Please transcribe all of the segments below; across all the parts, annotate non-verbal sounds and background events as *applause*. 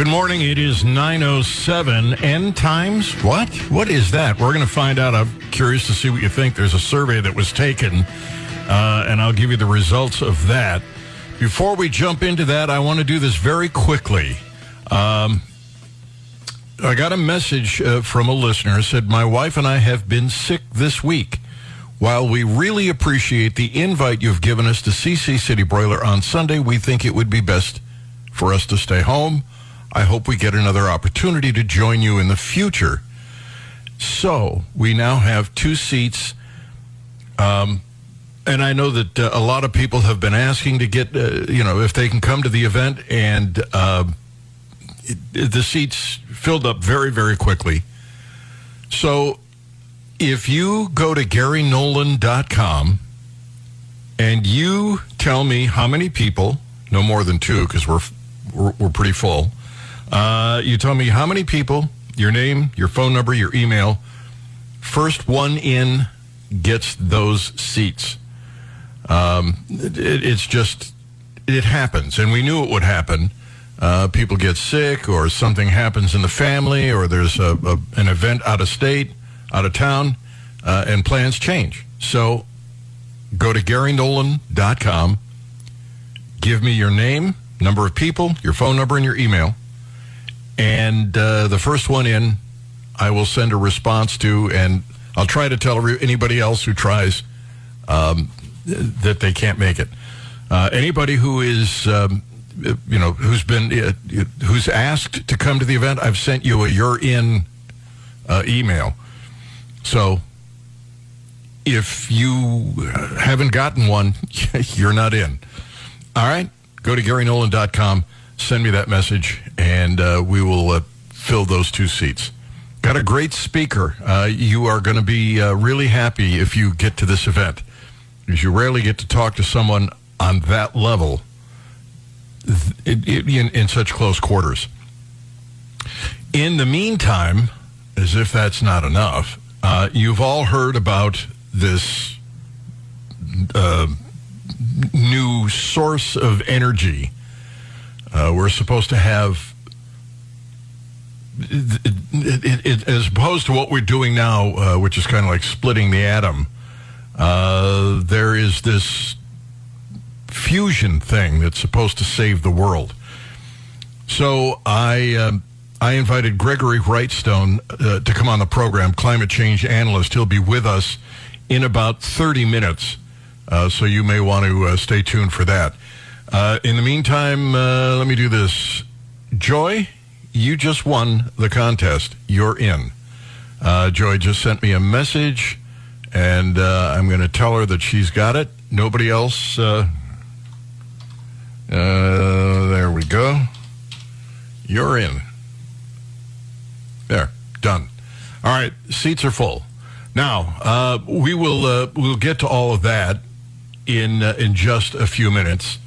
Good morning. It is 907. End times? What? What is that? We're going to find out. I'm curious to see what you think. There's a survey that was taken, uh, and I'll give you the results of that. Before we jump into that, I want to do this very quickly. Um, I got a message uh, from a listener said, My wife and I have been sick this week. While we really appreciate the invite you've given us to CC City Broiler on Sunday, we think it would be best for us to stay home. I hope we get another opportunity to join you in the future. So we now have two seats. Um, and I know that uh, a lot of people have been asking to get, uh, you know, if they can come to the event, and uh, it, the seats filled up very, very quickly. So if you go to GaryNolan.com and you tell me how many people, no more than two, because we're, we're, we're pretty full, uh, you tell me how many people, your name, your phone number, your email. First one in gets those seats. Um, it, it's just, it happens. And we knew it would happen. Uh, people get sick or something happens in the family or there's a, a, an event out of state, out of town, uh, and plans change. So go to GaryNolan.com. Give me your name, number of people, your phone number, and your email. And uh, the first one in, I will send a response to, and I'll try to tell anybody else who tries um, that they can't make it. Uh, anybody who is, um, you know, who's been, uh, who's asked to come to the event, I've sent you a "you're in" uh, email. So if you haven't gotten one, *laughs* you're not in. All right, go to GaryNolan.com send me that message, and uh, we will uh, fill those two seats. Got a great speaker. Uh, you are going to be uh, really happy if you get to this event, because you rarely get to talk to someone on that level in, in, in such close quarters. In the meantime, as if that's not enough, uh, you've all heard about this uh, new source of energy uh, we're supposed to have, it, it, it, as opposed to what we're doing now, uh, which is kind of like splitting the atom, uh, there is this fusion thing that's supposed to save the world. So I. Um, I invited Gregory Wrightstone uh, to come on the program, climate change analyst. He'll be with us in about 30 minutes, uh, so you may want to uh, stay tuned for that. Uh, in the meantime, uh, let me do this. Joy, you just won the contest. You're in. Uh, Joy just sent me a message, and uh, I'm going to tell her that she's got it. Nobody else. Uh, uh, there we go. You're in. There, done. All right, seats are full. Now we will we'll get to all of that in in just a few minutes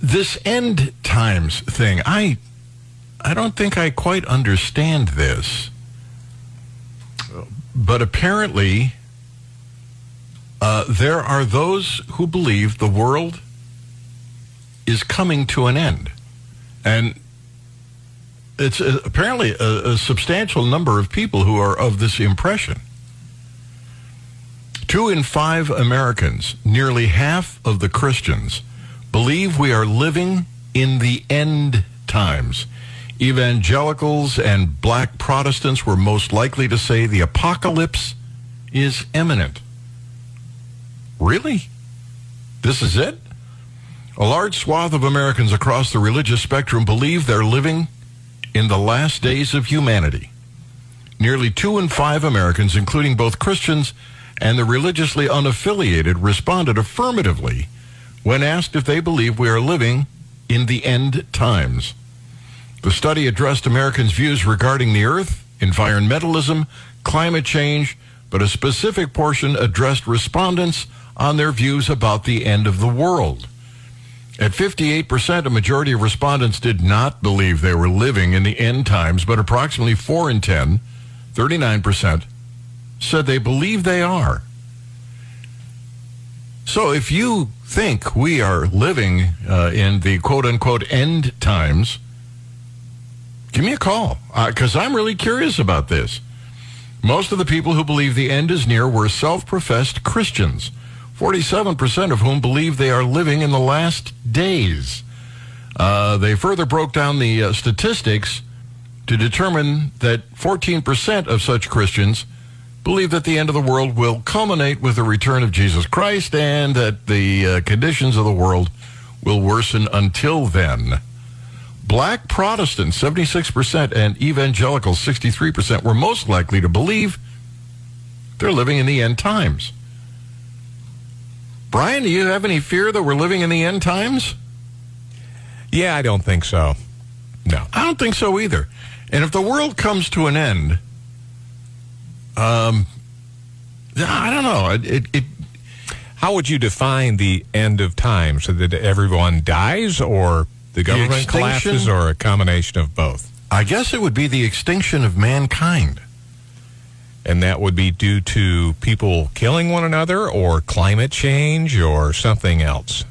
this end times thing, I I don't think I quite understand this. But apparently, uh, there are those who believe the world is coming to an end. And it's a, apparently a, a substantial number of people who are of this impression. Two in five Americans, nearly half of the Christians, believe we are living in the end times. Evangelicals and black Protestants were most likely to say the apocalypse is imminent. Really? This is it? A large swath of Americans across the religious spectrum believe they're living in the last days of humanity. Nearly two in five Americans, including both Christians and the religiously unaffiliated, responded affirmatively when asked if they believe we are living in the end times. The study addressed Americans' views regarding the earth, environmentalism, climate change, but a specific portion addressed respondents on their views about the end of the world. At 58%, a majority of respondents did not believe they were living in the end times, but approximately 4 in 10, 39%, said they believe they are. So if you think we are living uh, in the quote unquote end times, give me a call because I'm really curious about this. Most of the people who believe the end is near were self professed Christians, 47% of whom believe they are living in the last days. Uh, they further broke down the uh, statistics to determine that 14% of such Christians believe that the end of the world will culminate with the return of Jesus Christ and that the uh, conditions of the world will worsen until then. Black Protestants, 76%, and evangelicals, 63%, were most likely to believe they're living in the end times. Brian, do you have any fear that we're living in the end times? Yeah, I don't think so. No. I don't think so either. And if the world comes to an end, um, I don't know. It, it, it How would you define the end of time? So that everyone dies, or the government extinction? collapses, or a combination of both? I guess it would be the extinction of mankind. And that would be due to people killing one another, or climate change, or something else.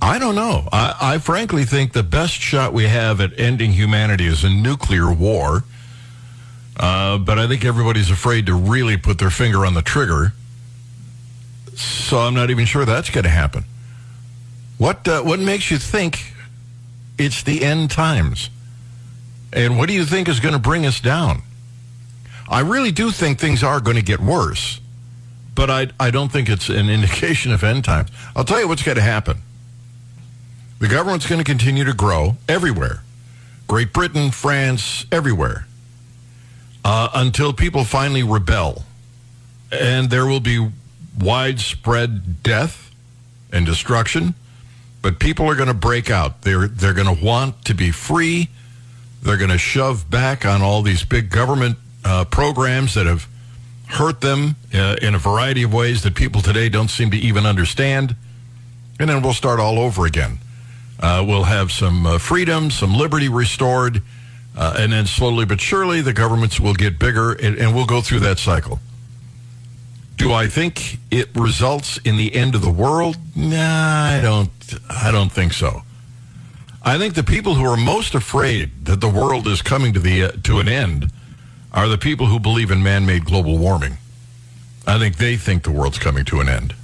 I don't know. I, I frankly think the best shot we have at ending humanity is a nuclear war. Uh, but I think everybody's afraid to really put their finger on the trigger. So I'm not even sure that's going to happen. What uh, what makes you think it's the end times? And what do you think is going to bring us down? I really do think things are going to get worse, but I I don't think it's an *laughs* indication of end times. I'll tell you what's going to happen. The government's going to continue to grow everywhere. Great Britain, France, everywhere. Uh, until people finally rebel. And there will be widespread death and destruction, but people are going to break out. They're, they're going to want to be free. They're going to shove back on all these big government uh, programs that have hurt them uh, in a variety of ways that people today don't seem to even understand. And then we'll start all over again. Uh, we'll have some uh, freedom, some liberty restored, uh, and then slowly but surely the governments will get bigger, and, and we'll go through that cycle. Do I think it results in the end of the world? Nah, I don't. I don't think so. I think the people who are most afraid that the world is coming to the uh, to an end are the people who believe in man-made global warming. I think they think the world's coming to an end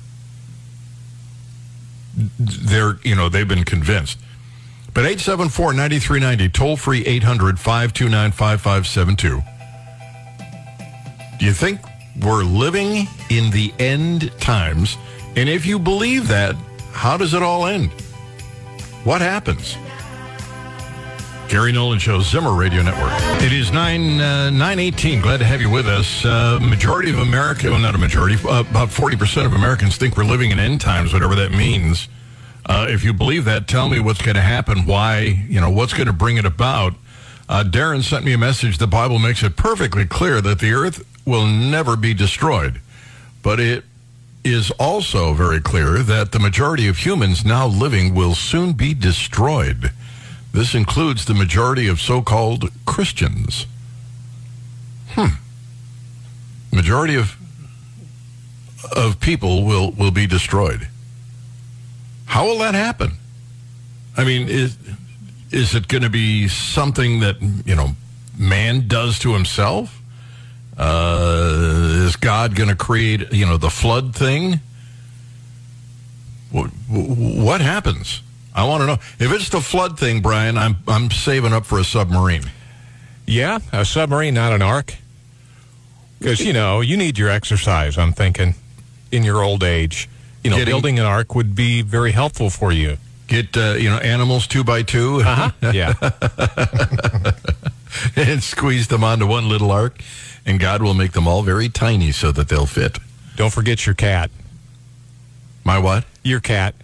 they're, you know, they've been convinced. But 874-9390, toll free 800-529-5572. Do you think we're living in the end times? And if you believe that, how does it all end? What happens? Gary Nolan Show, Zimmer Radio Network. It is 9, uh, 918. Glad to have you with us. Uh, majority of America, well, not a majority, uh, about 40% of Americans think we're living in end times, whatever that means. Uh, if you believe that, tell me what's going to happen, why, you know, what's going to bring it about. Uh, Darren sent me a message. The Bible makes it perfectly clear that the earth will never be destroyed. But it is also very clear that the majority of humans now living will soon be destroyed. This includes the majority of so called Christians. Hmm. Majority of of people will, will be destroyed. How will that happen? I mean, is is it going to be something that you know man does to himself? Uh, is God going to create you know the flood thing? What, what happens? I want to know if it's the flood thing, Brian. I'm I'm saving up for a submarine. Yeah, a submarine, not an ark. Because you know you need your exercise. I'm thinking in your old age you know, Getting, building an ark would be very helpful for you. Get uh, you know animals two by 2 uh-huh. *laughs* Yeah, *laughs* and squeeze them onto one little ark, and God will make them all very tiny so that they'll fit. Don't forget your cat. My what? Your cat.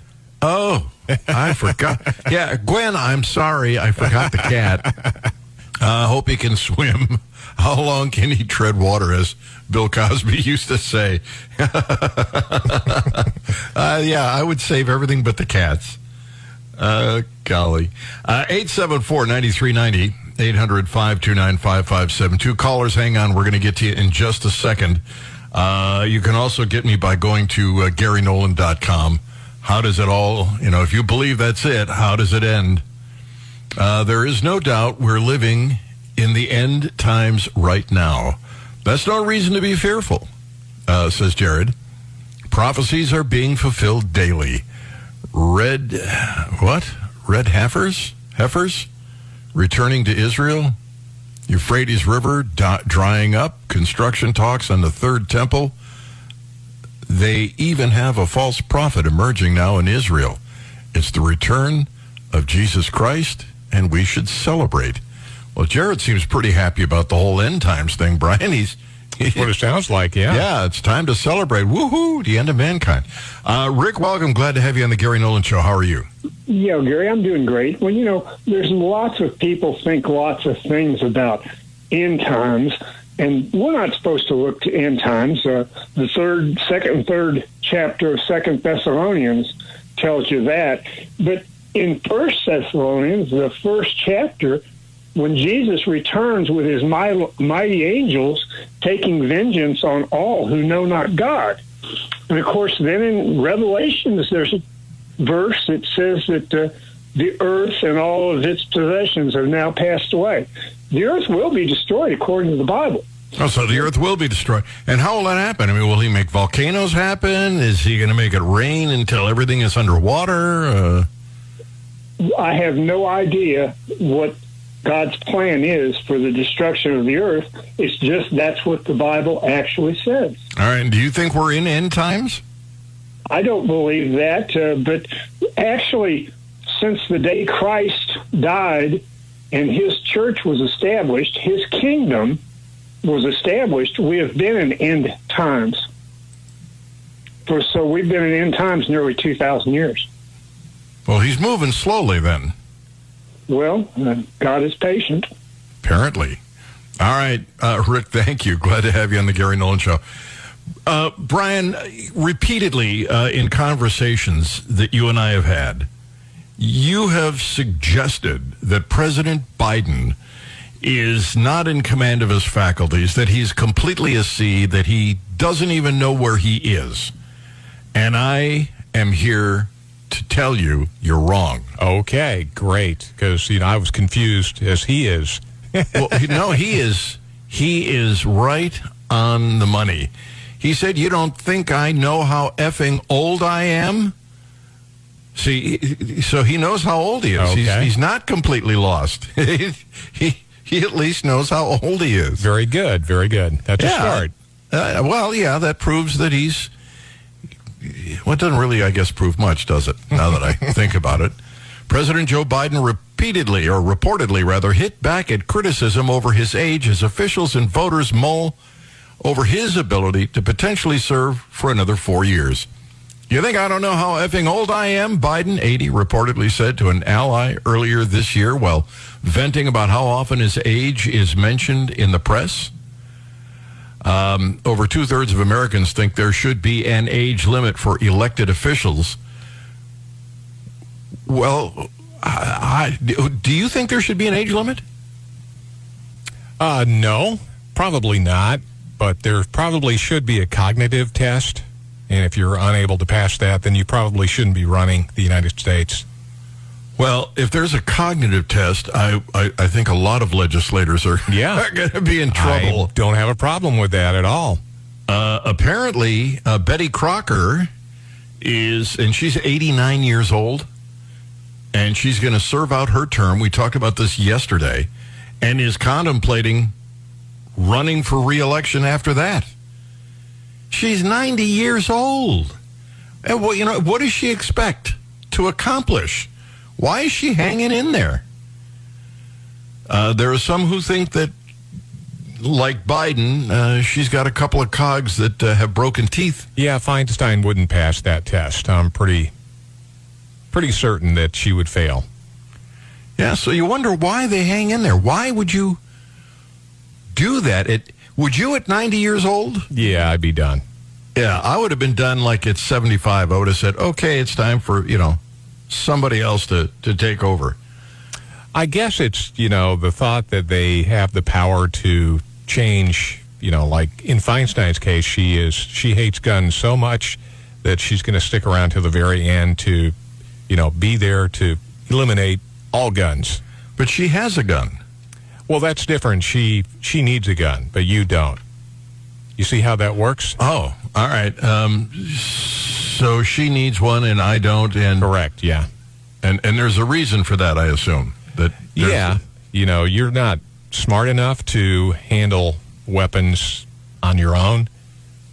Oh, I forgot. *laughs* Yeah, Gwen, I'm sorry, I forgot the cat. I uh, hope he can swim. How long can he tread water, as Bill Cosby *laughs* used to say? *laughs* uh, yeah, I would save everything but the cats. Uh, golly. Uh, 874 9390, 800 529 5572. Callers, hang on. We're going to get to you in just a second. Uh, you can also get me by going to uh, GaryNolan.com. How does it all, you know, if you believe that's it, how does it end? Uh, there is no doubt we're living in the end times right now. That's no reason to be fearful, uh, says Jared. Prophecies are being fulfilled daily. Red, what? Red heifers? Heifers? Returning to Israel? Euphrates River drying up? Construction talks on the third temple? They even have a false prophet emerging now in Israel. It's the return of Jesus Christ, and we should celebrate. Well, Jared seems pretty happy about the whole end times thing, Brian. He's what it sounds like, yeah. Yeah, it's time to celebrate. Woohoo, the end of mankind. Uh, Rick, welcome. Glad to have you on the Gary Nolan Show. How are you? Yeah, Gary, I'm doing great. Well, you know, there's lots of people think lots of things about end times, and we're not supposed to look to end times. Uh, the third, second, third chapter of Second Thessalonians tells you that, but in First Thessalonians, the first chapter, when Jesus returns with his mighty angels, taking vengeance on all who know not God. And of course, then in Revelations, there's a verse that says that uh, the earth and all of its possessions have now passed away. The earth will be destroyed according to the Bible. Oh, so the earth will be destroyed. And how will that happen? I mean, will he make volcanoes happen? Is he going to make it rain until everything is underwater? Uh... I have no idea what God's plan is for the destruction of the earth. It's just that's what the Bible actually says. All right. Do you think we're in end times? I don't believe that, uh, but actually, since the day Christ died and his church was established, his kingdom was established, we have been in end times. For, so we've been in end times nearly 2,000 years. Well, he's moving slowly then. Well, uh, God is patient. Apparently. All right, uh, *laughs* Rick, thank you. Glad to have you on the Gary Nolan Show. Uh, Brian, repeatedly uh, in conversations that you and I have had, you have suggested that President Biden is not in command of his faculties, that he's completely a sea, that he doesn't even know where he is. And I am here to tell you you're wrong. Okay, great. Because you know I was confused as he is. *laughs* well, no, he is. He is right on the money. He said, "You don't think I know how effing old I am?" See, so he knows how old he is. Okay. He's, he's not completely lost. he, *laughs* he, he at least knows how old he is. Very good. Very good. That's yeah. a start. Uh, well, yeah, that proves that he's well, it doesn't really, I guess, prove much, does it? Now that I *laughs* think about it. President Joe Biden repeatedly, or reportedly rather, hit back at criticism over his age as officials and voters mull over his ability to potentially serve for another four years. You think I don't know how effing old I am? Biden, 80, reportedly said to an ally earlier this year while venting about how often his age is mentioned in the press. Um, over two thirds of Americans think there should be an age limit for elected officials. Well, I, I, do you think there should be an age limit? Uh, no, probably not. But there probably should be a cognitive test. And if you're unable to pass that, then you probably shouldn't be running the United States. Well, if there's a cognitive test, I, I, I think a lot of legislators are, *laughs* yeah. going to be in trouble. I don't have a problem with that at all. Uh, apparently, uh, Betty Crocker is, and she's 89 years old, and she's going to serve out her term. We talked about this yesterday, and is contemplating running for reelection after that. She's 90 years old. And well, you know, what does she expect to accomplish? Why is she hanging in there? Uh, there are some who think that, like Biden, uh, she's got a couple of cogs that uh, have broken teeth. Yeah, Feinstein wouldn't pass that test. I'm pretty, pretty certain that she would fail. Yeah, so you wonder why they hang in there. Why would you do that? It would you at 90 years old? Yeah, I'd be done. Yeah, I would have been done like at 75. I would have said, okay, it's time for, you know, somebody else to, to take over? I guess it's, you know, the thought that they have the power to change, you know, like in Feinstein's case, she is, she hates guns so much that she's going to stick around to the very end to, you know, be there to eliminate all guns. But she has a gun. Well, that's different. She she needs a gun, but you don't. You see how that works? Oh, all right. Um, so she needs one and I don't, and Correct. Yeah. and and there's a reason for that, I assume. That Yeah. You know, you're not smart enough to handle weapons on your own.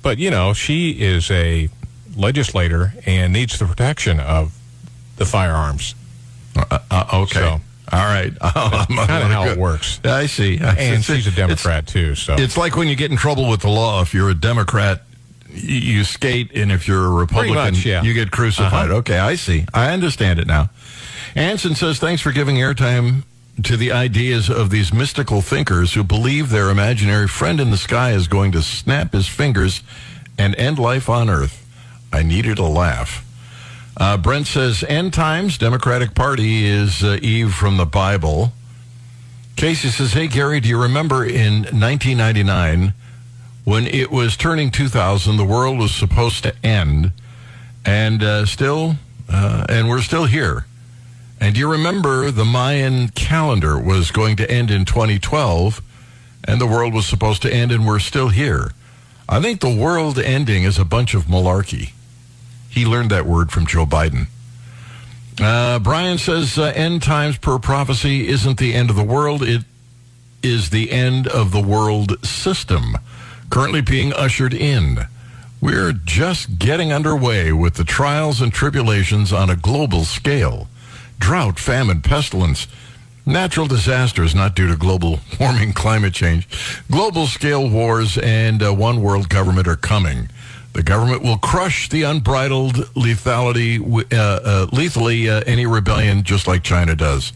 But, you know, she is a legislator and needs the protection of the firearms. Uh, uh, okay. So- all right. *laughs* Kind of how it works. I see. And It's- she's a it's- Democrat, too. So It's like when you get in trouble with the law. If you're a Democrat, you skate, and if you're a Republican, much, yeah. you get crucified. Uh-huh. Okay, I see. I understand it now. Anson says, "Thanks for giving airtime to the ideas of these mystical thinkers who believe their imaginary friend in the sky is going to snap his fingers and end life on Earth." I needed a laugh. Uh, Brent says, "End times. Democratic Party is uh, Eve from the Bible." Casey says, Hey, Gary, do you remember in 1999 when it was turning 2000, the world was supposed to end, and uh, still, uh, and we're still here. And do you remember the Mayan calendar was going to end in 2012, and the world was supposed to end, and we're still here? I think the world ending is a bunch of malarkey. He learned that word from Joe Biden. Uh, Brian says uh, end times per prophecy isn't the end of the world. It is the end of the world system currently being ushered in. We're just getting underway with the trials and tribulations on a global scale. Drought, famine, pestilence, natural disasters not due to global *laughs* warming, climate change, global scale wars, and uh, one world government are coming. The government will crush the unbridled lethality, uh, uh, lethally uh, any rebellion, just like China does.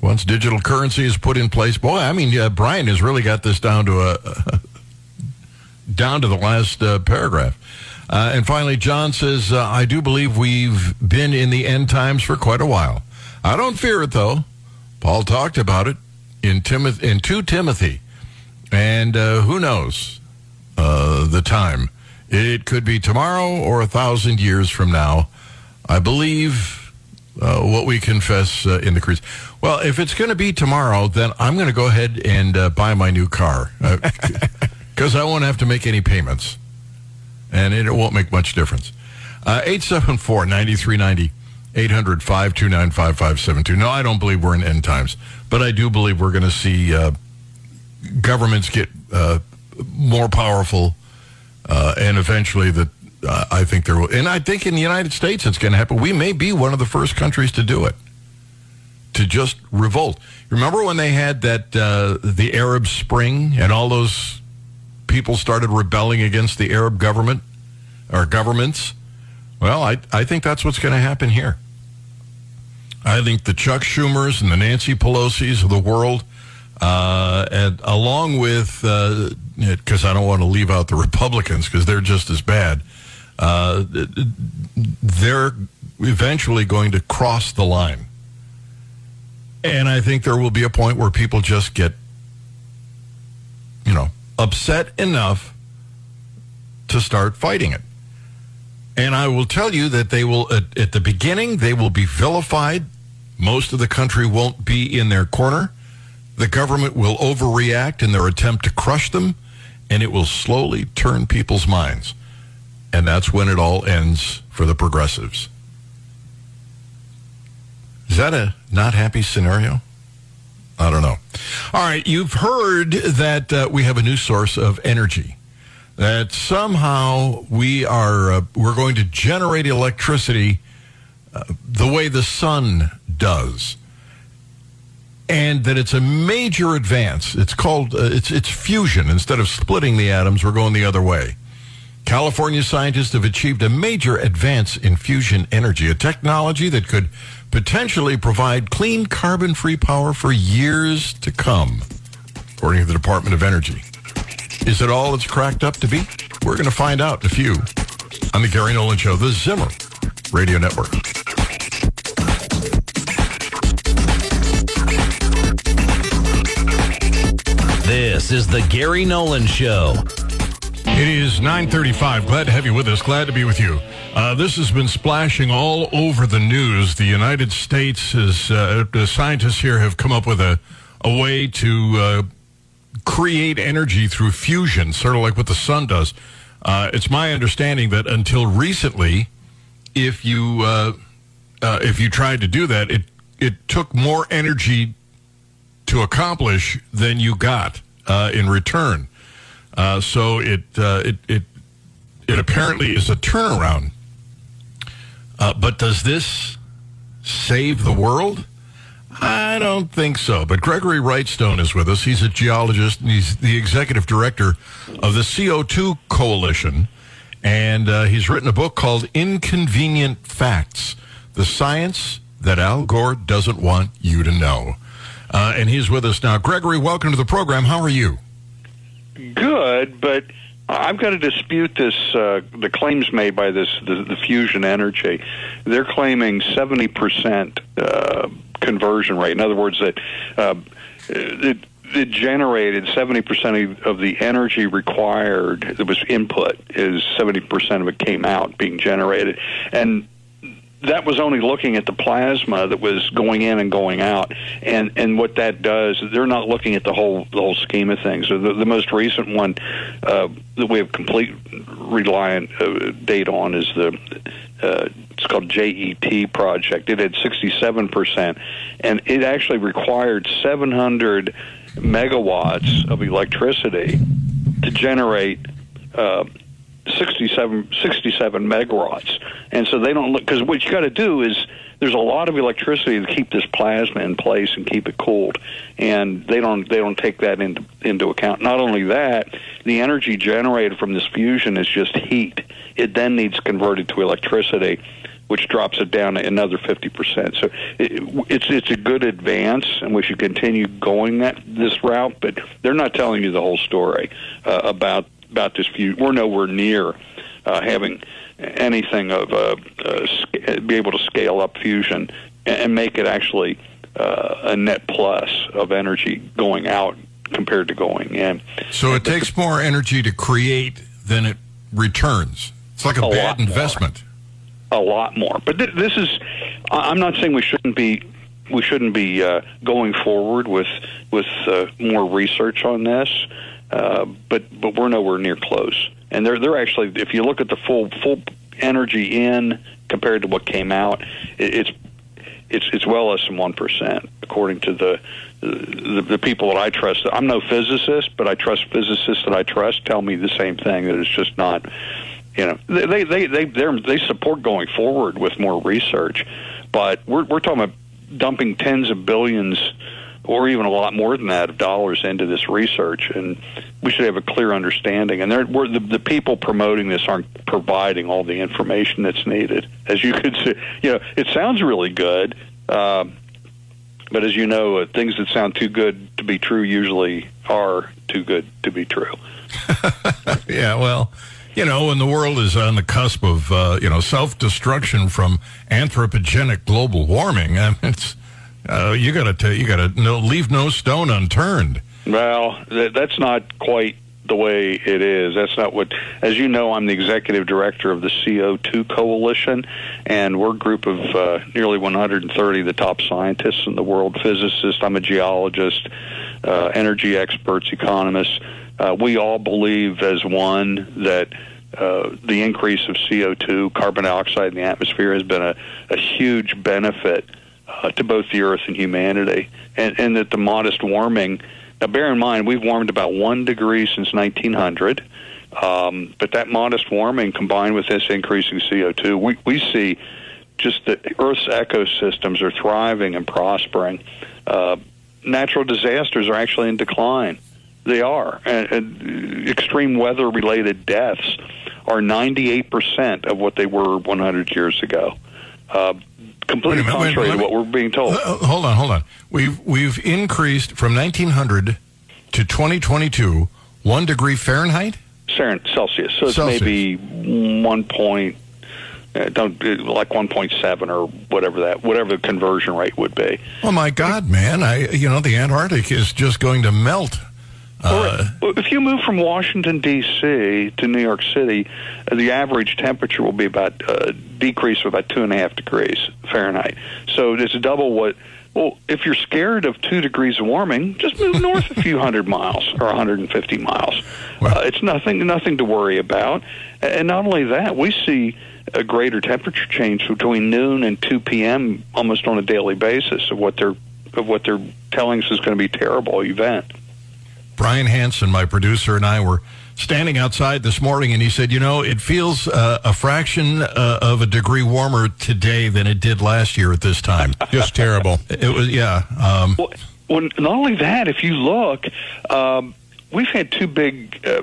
Once digital currency is put in place, boy, I mean, Brian has really got this down to a *laughs* down to the last uh, paragraph. Uh, and finally, John says, uh, "I do believe we've been in the end times for quite a while. I don't fear it, though. Paul talked about it in Timothy, in two Timothy, and uh, who knows uh, the time." It could be tomorrow or a thousand years from now. I believe uh, what we confess uh, in the creeds. Well, if it's going to be tomorrow, then I'm going to go ahead and uh, buy my new car *laughs* because I won't have to make any payments, and it won't make much difference. Uh, Eight seven four ninety three ninety. 800 529 5572. No, I don't believe we're in end times, but I do believe we're going to see uh, governments get uh, more powerful uh, and eventually that uh, I think there will, and I think in the United States it's going to happen. We may be one of the first countries to do it, to just revolt. Remember when they had that uh, the Arab Spring and all those people started rebelling against the Arab government or governments? Well, I I think that's what's going to happen here. I think the Chuck Schumers and the Nancy Pelosi's of the world, uh, and along with because I don't want to leave out the Republicans because they're just as bad. Uh, they're eventually going to cross the line, and I think there will be a point where people just get, you know, upset enough to start fighting it. And I will tell you that they will, at, at, the beginning, they will be vilified. Most of the country won't be in their corner. The government will overreact in their attempt to crush them, and it will slowly turn people's minds. And that's when it all ends for the progressives. Is that a not happy scenario? I don't know. All right, you've heard that uh, we have a new source of energy that somehow we are uh, we're going to generate electricity uh, the way the sun does. And that it's a major advance. It's called uh, it's it's fusion. Instead of splitting the atoms we're going the other way. California scientists have achieved a major advance in fusion energy a technology that could potentially provide clean carbon free power for years to come according to the department of energy is it all it's cracked up to be? We're going to find out in a few on the Gary Nolan Show, the Zimmer Radio Network. This is the Gary Nolan Show. It is 935. Glad to have you with us. Glad to be with you. Uh, this has been splashing all over the news. The United States is, uh, the scientists here have come up with a a way to uh, create energy through fusion, sort of like what the sun does. Uh, it's my understanding that until recently, if you uh, uh, if you tried to do that, it it took more energy to accomplish than you got in return. Uh, so it, uh, it it it apparently is a turnaround. Uh, but does this save the world? I don't think so. But Gregory Wrightstone is with us. He's a geologist and he's the executive director of the CO2 Coalition. And uh, he's written a book called Inconvenient Facts The Science That Al Gore Doesn't Want You to Know. Uh, and he's with us now. Gregory, welcome to the program. How are you? Good, but I'm going to dispute this. Uh, the claims made by this the, the fusion energy. They're claiming seventy percent uh, conversion rate. In other words, that uh, it, it generated 70% of the energy required that was input is 70% of it came out being generated and that was only looking at the plasma that was going in and going out, and and what that does, they're not looking at the whole the whole scheme of things. So the, the most recent one uh, that we have complete reliant uh, data on is the uh, it's called JET project. It had 67 percent, and it actually required 700 megawatts of electricity to generate. Uh, 67, 67 megawatts. And so they don't look, because what you got to do is there's a lot of electricity to keep this plasma in place and keep it cooled. And they don't, they don't take that into, into account. Not only that, the energy generated from this fusion is just heat. It then needs converted to electricity which drops it down another 50%. So it, it's it's a good advance, and we should continue going that this route. But they're not telling you the whole story uh, about about this view. We're nowhere near uh, having anything of a, a, be able to scale up fusion and make it actually uh, a net plus of energy going out compared to going in. So it takes more energy to create than it returns. It's like a, a bad investment. More. A lot more. But th- this is. I'm not saying we shouldn't be we shouldn't be uh, going forward with with uh, more research on this. Uh, but but we're nowhere near close. And they're they're actually, if you look at the full full energy in compared to what came out, it, it's it's it's well less than one percent, according to the, the the people that I trust. I'm no physicist, but I trust physicists that I trust tell me the same thing that it's just not. You know, they they they they they support going forward with more research, but we're we're talking about dumping tens of billions or even a lot more than that of dollars into this research, and we should have a clear understanding. And the, the people promoting this aren't providing all the information that's needed. As you could see, you know, it sounds really good, uh, but as you know, uh, things that sound too good to be true usually are too good to be true. *laughs* yeah, well you know, when the world is on the cusp of, uh, you know, self destruction from anthropogenic global warming, *laughs* I mean, it's uh, you got to you got to no, leave no stone unturned. Well, th- that's not quite the way it is. That's not what, as you know, I'm the executive director of the CO2 Coalition, and we're a group of uh, nearly 130 of the top scientists in the world physicists, I'm a geologist, uh, energy experts, economists. Uh, we all believe as one that uh, the increase of CO2, carbon dioxide in the atmosphere, has been a, a huge benefit uh, to both the Earth and humanity, and, and that the modest warming. Now, bear in mind, we've warmed about one degree since 1900, um, but that modest warming combined with this increasing CO2, we, we see just that Earth's ecosystems are thriving and prospering. Uh, natural disasters are actually in decline. They are. And, and extreme weather related deaths are 98% of what they were 100 years ago. Uh, completely contrary to what we're being told. Uh, hold on, hold on. We've we've increased from 1900 to 2022 one degree Fahrenheit. Celsius. So it's Celsius. maybe one point. Uh, don't uh, like 1.7 or whatever that whatever the conversion rate would be. Oh my God, man! I you know the Antarctic is just going to melt. Uh, if you move from Washington D.C. to New York City, uh, the average temperature will be about uh, decrease of about two and a half degrees Fahrenheit. So it's double what Well, if you're scared of two degrees of warming, just move *laughs* north a few hundred miles or 150 miles. Uh, it's nothing, nothing to worry about. And not only that, we see a greater temperature change between noon and 2 p.m. almost on a daily basis of what they're of what they're telling us is going to be a terrible event. Brian Hanson, my producer, and I were standing outside this morning, and he said, "You know, it feels uh, a fraction uh, of a degree warmer today than it did last year at this time. *laughs* Just terrible. It was, yeah." Um, Well, well, not only that, if you look, um, we've had two big uh,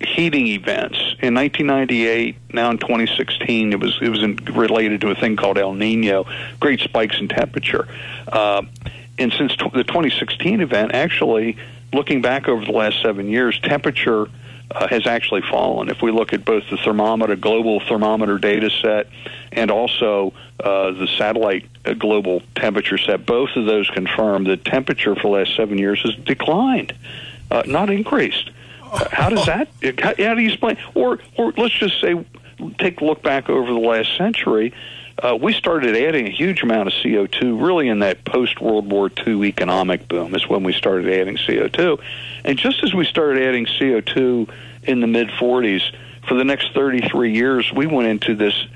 heating events in 1998. Now in 2016, it was it was in, related to a thing called El Nino, great spikes in temperature. Uh, and since tw- the 2016 event, actually, looking back over the last seven years, temperature uh, has actually fallen. If we look at both the thermometer, global thermometer data set, and also uh, the satellite uh, global temperature set, both of those confirm that temperature for the last seven years has declined, uh, not increased. Uh, how does that? How, how do you explain? Or, or let's just say, take a look back over the last century. Uh, we started adding a huge amount of CO2 really in that post World War II economic boom, is when we started adding CO2. And just as we started adding CO2 in the mid 40s, for the next 33 years, we went into this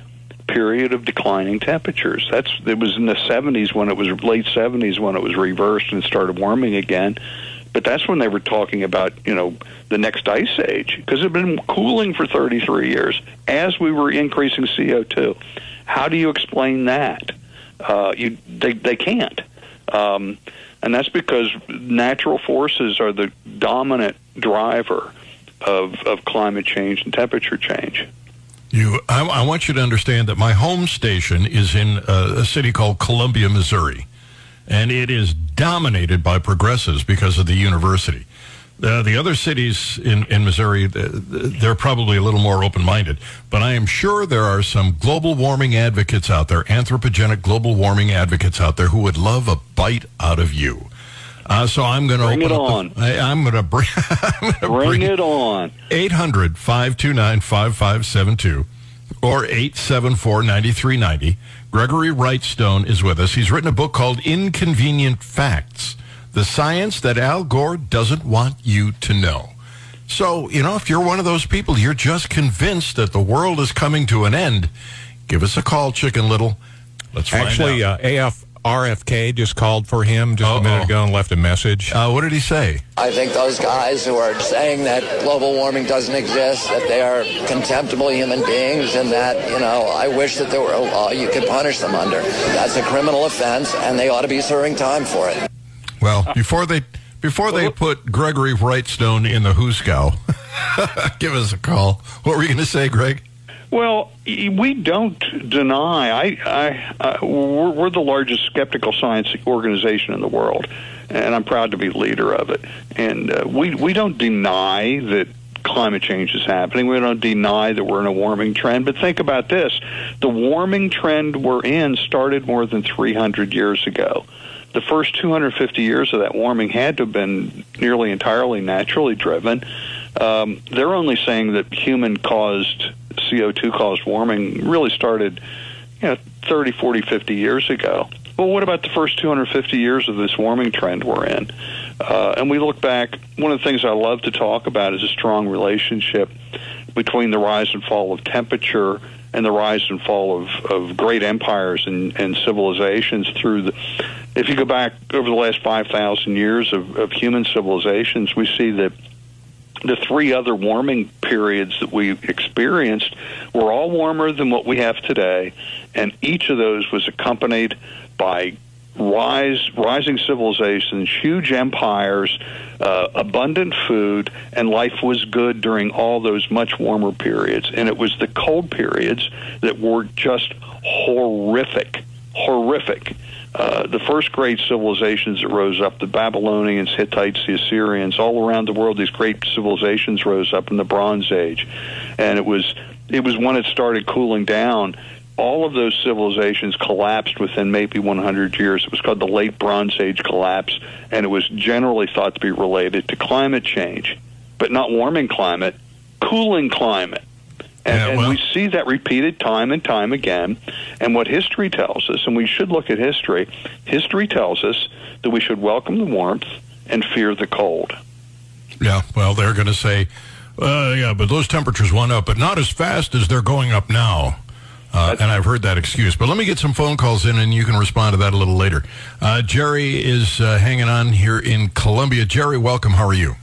period of declining temperatures. That's it was in the 70s when it was late 70s when it was reversed and started warming again. But that's when they were talking about, you know, the next ice age because it had been cooling for 33 years as we were increasing CO2. How do you explain that? Uh, you they they can't, um, and that's because natural forces are the dominant driver of of climate change and temperature change. You, I, I want you to understand that my home station is in uh, a city called Columbia, Missouri, and it is dominated by progressives because of the university. Uh, the other cities in, in Missouri, th- they're probably a little more open minded, but I am sure there are some global warming advocates out there, anthropogenic global warming advocates out there who would love a bite out of you. Uh, so I'm going to Bring open it up. on. *laughs* I, I'm going to bring. *laughs* Gonna Bring it on. 800 529 5572 or 874 9390. Gregory Wrightstone is with us. He's written a book called Inconvenient Facts The Science That Al Gore Doesn't Want You to Know. So, you know, if you're one of those people, you're just convinced that the world is coming to an end, give us a call, Chicken Little. Let's find Actually, out. uh, AF RFK just called for him just a minute ago and left a message. Uh, what did he say? I think those guys who are saying that global warming doesn't exist, that they are contemptible human beings, and that, you know, I wish that there were a law you could punish them under. That's a criminal offense, and they ought to be serving time for it. Well, before they before they put Gregory Wrightstone in the Hooskow, *laughs* give us a call. What were you going to say, Greg? Well, we don't deny. I, I, uh, we're, we're the largest skeptical science organization in the world, and I'm proud to be leader of it. And uh, we we don't deny that climate change is happening. We don't deny that we're in a warming trend. But think about this: the warming trend we're in started more than 300 years ago. The first 250 years of that warming had to have been nearly entirely naturally driven. Um, they're only saying that human caused CO2 caused warming really started you know, 30, 40, 50 years ago. Well, what about the first 250 years of this warming trend we're in? Uh, and we look back, one of the things I love to talk about is a strong relationship between the rise and fall of temperature and the rise and fall of, of great empires and, and civilizations through the. If you go back over the last 5,000 years of, of human civilizations, we see that the three other warming periods that we experienced were all warmer than what we have today, and each of those was accompanied by rise, rising civilizations, huge empires, uh, abundant food, and life was good during all those much warmer periods. And it was the cold periods that were just horrific, horrific. Uh, the first great civilizations that rose up, the Babylonians, Hittites, the Assyrians, all around the world, these great civilizations rose up in the Bronze Age, and it was it was when it started cooling down. All of those civilizations collapsed within maybe 100 years. It was called the Late Bronze Age collapse, and it was generally thought to be related to climate change, but not warming climate, cooling climate. And, Yeah, and we see that repeated time and time again. And what history tells us, and we should look at history, history tells us that we should welcome the warmth and fear the cold. Yeah, well, they're going to say, uh, yeah, but those temperatures went up, but not as fast as they're going up now. Uh, and I've heard that excuse. But let me get some phone calls in, and you can respond to that a little later. Uh, Jerry is uh, hanging on here in Columbia. Jerry, welcome. How are you?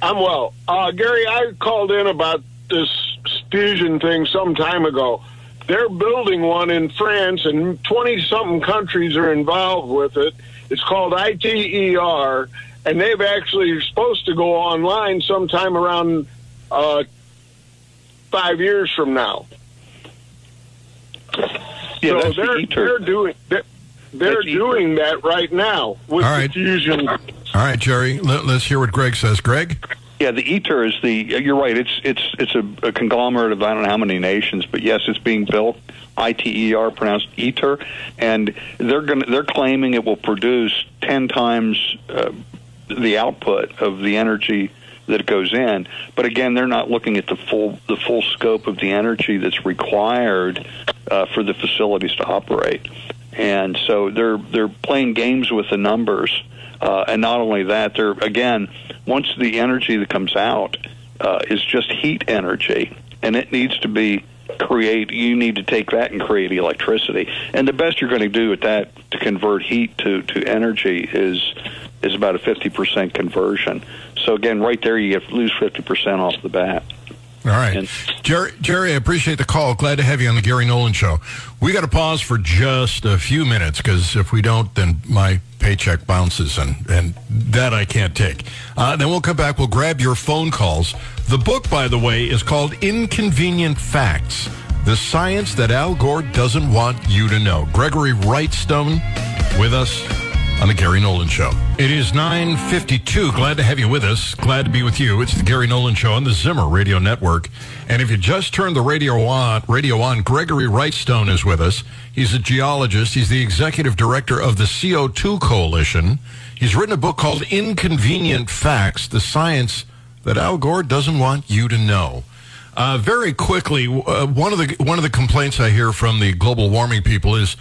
I'm well. Uh, Gary, I called in about this fusion thing some time ago. They're building one in France, and 20 something countries are involved with it. It's called ITER, and they've actually supposed to go online sometime around uh, five years from now. Yeah, so that's they're, ITER. they're doing they're, they're That's ITER. doing that right now with All right. the fusion. All right, Jerry, let, us hear what Greg says. Greg? Yeah, the ITER is the. You're right. It's it's it's a, a conglomerate of I don't know how many nations, but yes, it's being built. ITER pronounced ITER, and they're going to they're claiming it will produce ten times uh, the output of the energy that goes in. But again, they're not looking at the full the full scope of the energy that's required uh, for the facilities to operate. And so they're they're playing games with the numbers. Uh, and not only that, they're again once the energy that comes out uh, is just heat energy, and it needs to be create. You need to take that and create electricity. And the best you're going to do at that to convert heat to to energy is is about a fifty percent conversion. So again, right there, you get lose fifty percent off the bat. All right. And- Jerry, Jerry, I appreciate the call. Glad to have you on the Gary Nolan Show. We got to pause for just a few minutes because if we don't, then my paycheck bounces, and, and that I can't take. Uh, then we'll come back. We'll grab your phone calls. The book, by the way, is called Inconvenient Facts The Science That Al Gore Doesn't Want You to Know. Gregory Wrightstone with us on the Gary Nolan Show. It is 9.52. Glad to have you with us. Glad to be with you. It's the Gary Nolan Show on the Zimmer Radio Network. And if you just turned the radio on, radio on, Gregory Wrightstone is with us. He's a geologist. He's the executive director of the CO2 Coalition. He's written a book called Inconvenient Facts, the science that Al Gore doesn't want you to know. Uh, very quickly, uh, one of the one of the complaints I hear from the global warming people is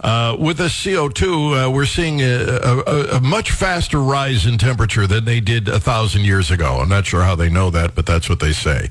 uh, with the CO2, uh, we're seeing a, a, a much faster rise in temperature than they did a thousand years ago. I'm not sure how they know that, but that's what they say.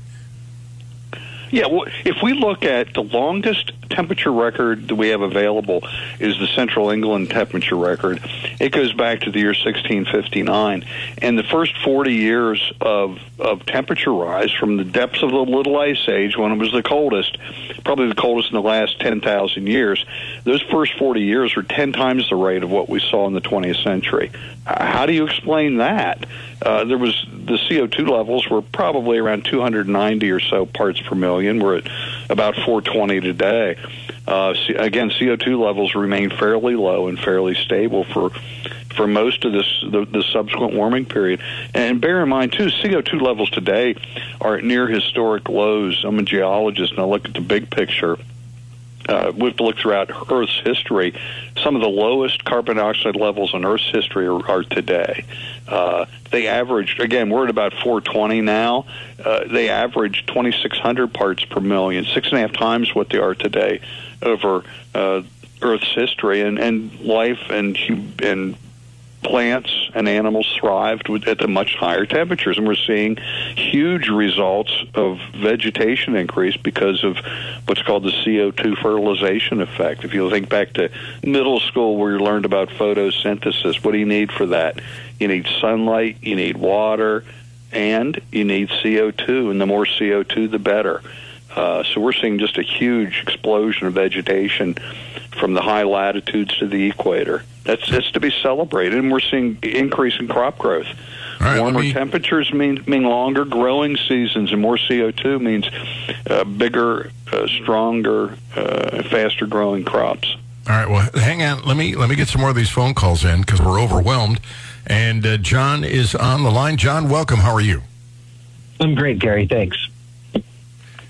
Yeah, well, if we look at the longest temperature record that we have available is the Central England temperature record. It goes back to the year 1659, and the first 40 years of of temperature rise from the depths of the Little Ice Age, when it was the coldest, probably the coldest in the last 10,000 years. Those first 40 years were 10 times the rate of what we saw in the 20th century. How do you explain that? Uh, there was the CO2 levels were probably around 290 or so parts per million. We're at about 420 today. Uh, again, CO2 levels remain fairly low and fairly stable for for most of this the, the subsequent warming period. And bear in mind too, CO2 levels today are at near historic lows. I'm a geologist, and I look at the big picture uh, we have looked throughout Earth's history. Some of the lowest carbon dioxide levels in Earth's history are, are today. Uh, they averaged, again. We're at about 420 now. Uh, they averaged 2,600 parts per million, six and a half times what they are today over uh, Earth's history, and and life and and plants and animals thrived at the much higher temperatures, and we're seeing huge results of vegetation increase because of what's called the CO2 fertilization effect. If you think back to middle school where you learned about photosynthesis, what do you need for that? You need sunlight, you need water, and you need CO2, and the more CO2, the better. Uh, so we're seeing just a huge explosion of vegetation from the high latitudes to the equator. That's that's to be celebrated, and we're seeing increase in crop growth. All right, let Warmer me- temperatures mean mean longer growing seasons, and more CO2 means uh, bigger, uh, stronger, uh, faster growing crops. All right. Well, hang on. Let me let me get some more of these phone calls in because we're overwhelmed. And uh, John is on the line. John, welcome. How are you? I'm great, Gary. Thanks.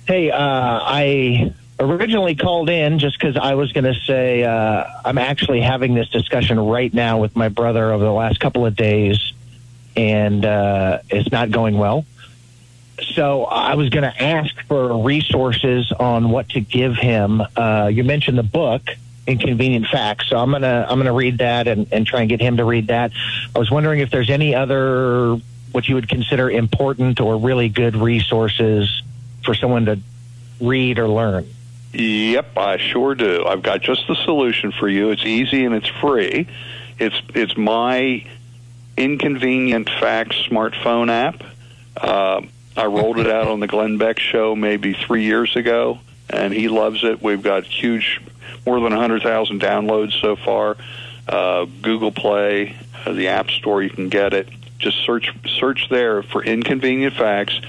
Hey, uh, I originally called in just because I was going to say uh, I'm actually having this discussion right now with my brother over the last couple of days, and uh, it's not going well. so I was going to ask for resources on what to give him. Uh, you mentioned the book, Inconvenient Facts, so I'm gonna I'm gonna read that and, and try and get him to read that. I was wondering if there's any other what you would consider important or really good resources for someone to read or learn. Yep, I sure do. I've got just the solution for you. It's easy and it's free. It's it's my Inconvenient Facts smartphone app. Uh, I rolled it out on the Glenn Beck show maybe three years ago, and he loves it. We've got huge, more than 100,000 downloads so far. Uh, Google Play, uh, the App Store, you can get it. Just search search there for Inconvenient Facts.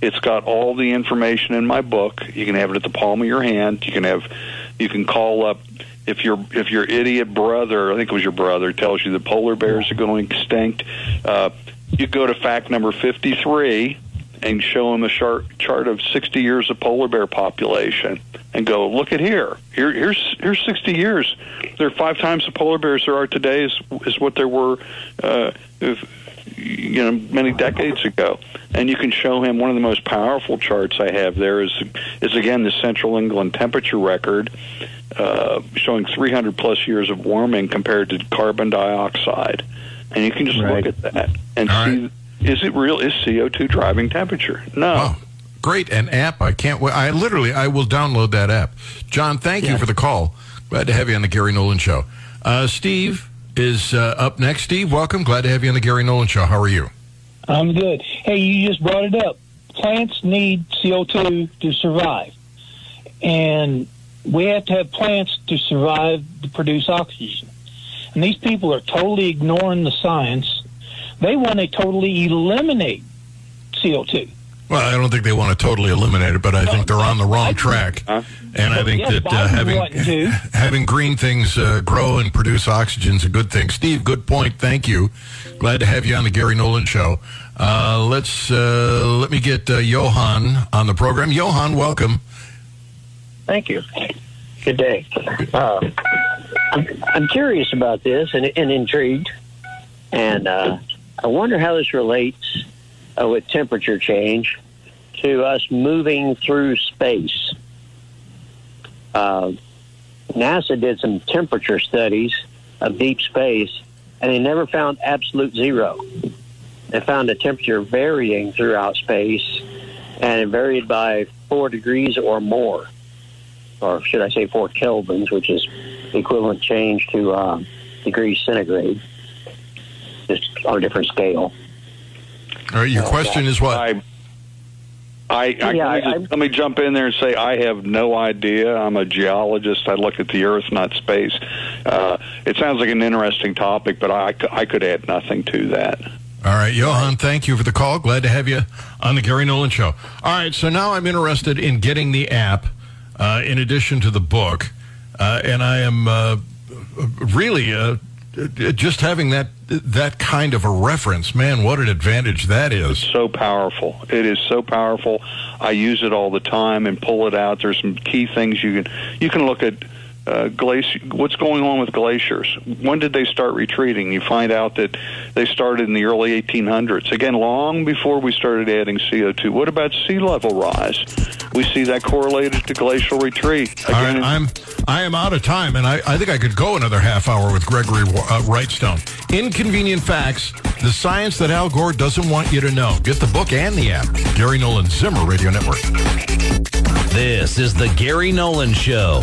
It's got all the information in my book. You can have it at the palm of your hand. You can have, you can call up if your if your idiot brother, I think it was your brother, tells you the polar bears are going extinct. Uh, you go to fact number fifty three and show him a chart chart of sixty years of polar bear population, and go look at here. Here here's here's sixty years. There are five times the polar bears there are today is is what there were. Uh, if, you know many decades ago and you can show him one of the most powerful charts i have there is is again the central england temperature record uh, showing 300 plus years of warming compared to carbon dioxide and you can just Right. look at that and All see is it real is co2 driving temperature no Wow. Great. An app. I can't wait. I literally, I will download that app. John, thank you for the call. Glad to have you on the Gary Nolan Show. Uh, Steve is uh, up next. Steve, welcome. Glad to have you on the Gary Nolan Show. How are you? I'm good. Hey, you just brought it up. Plants need CO2 to survive. And we have to have plants to survive to produce oxygen. And these people are totally ignoring the science. They want to totally eliminate CO2. Well, I don't think they want to totally eliminate it, but I think they're on the wrong track. Huh? And I think Yes, that uh, having wanted *laughs* having green things uh, grow and produce oxygen is a good thing. Steve, good point. Thank you. Glad to have you on the Gary Nolan Show. Uh, let's uh, let me get uh, Johan on the program. Johan, welcome. Thank you. Good day. Uh, I'm, I'm curious about this and, and intrigued, and uh, I wonder how this relates uh, with temperature change to us moving through space. Uh, NASA did some temperature studies of deep space, and they never found absolute zero. They found a temperature varying throughout space, and it varied by four degrees or more or should I say four kelvins, which is equivalent change to uh, degrees centigrade, just on a different scale. All right, your question is what? I, I, I, Yeah, let, me I- just- let me jump in there and say I have no idea. I'm a geologist. I look at the Earth, not space. Uh, it sounds like an interesting topic, but I, I could add nothing to that. All right, Johan, thank you for the call. Glad to have you on the Gary Nolan Show. All right, so now I'm interested in getting the app uh, in addition to the book, uh, and I am uh, really uh, Uh, just having that that kind of a reference. Man, what an advantage that is! so powerful. It is so powerful. I use it all the time and pull it out. There's some key things you can you can look at. Uh, glacier, what's going on with glaciers? When did they start retreating? You find out that they started in the early 1800s. Again, long before we started adding CO2. What about sea level rise? We see that correlated to glacial retreat. All right, Again, I'm I am out of time, and I, I think I could go another half hour with Gregory uh, Wrightstone. Inconvenient facts: the science that Al Gore doesn't want you to know. Get the book and the app. Gary Nolan Zimmer Radio Network. This is the Gary Nolan Show.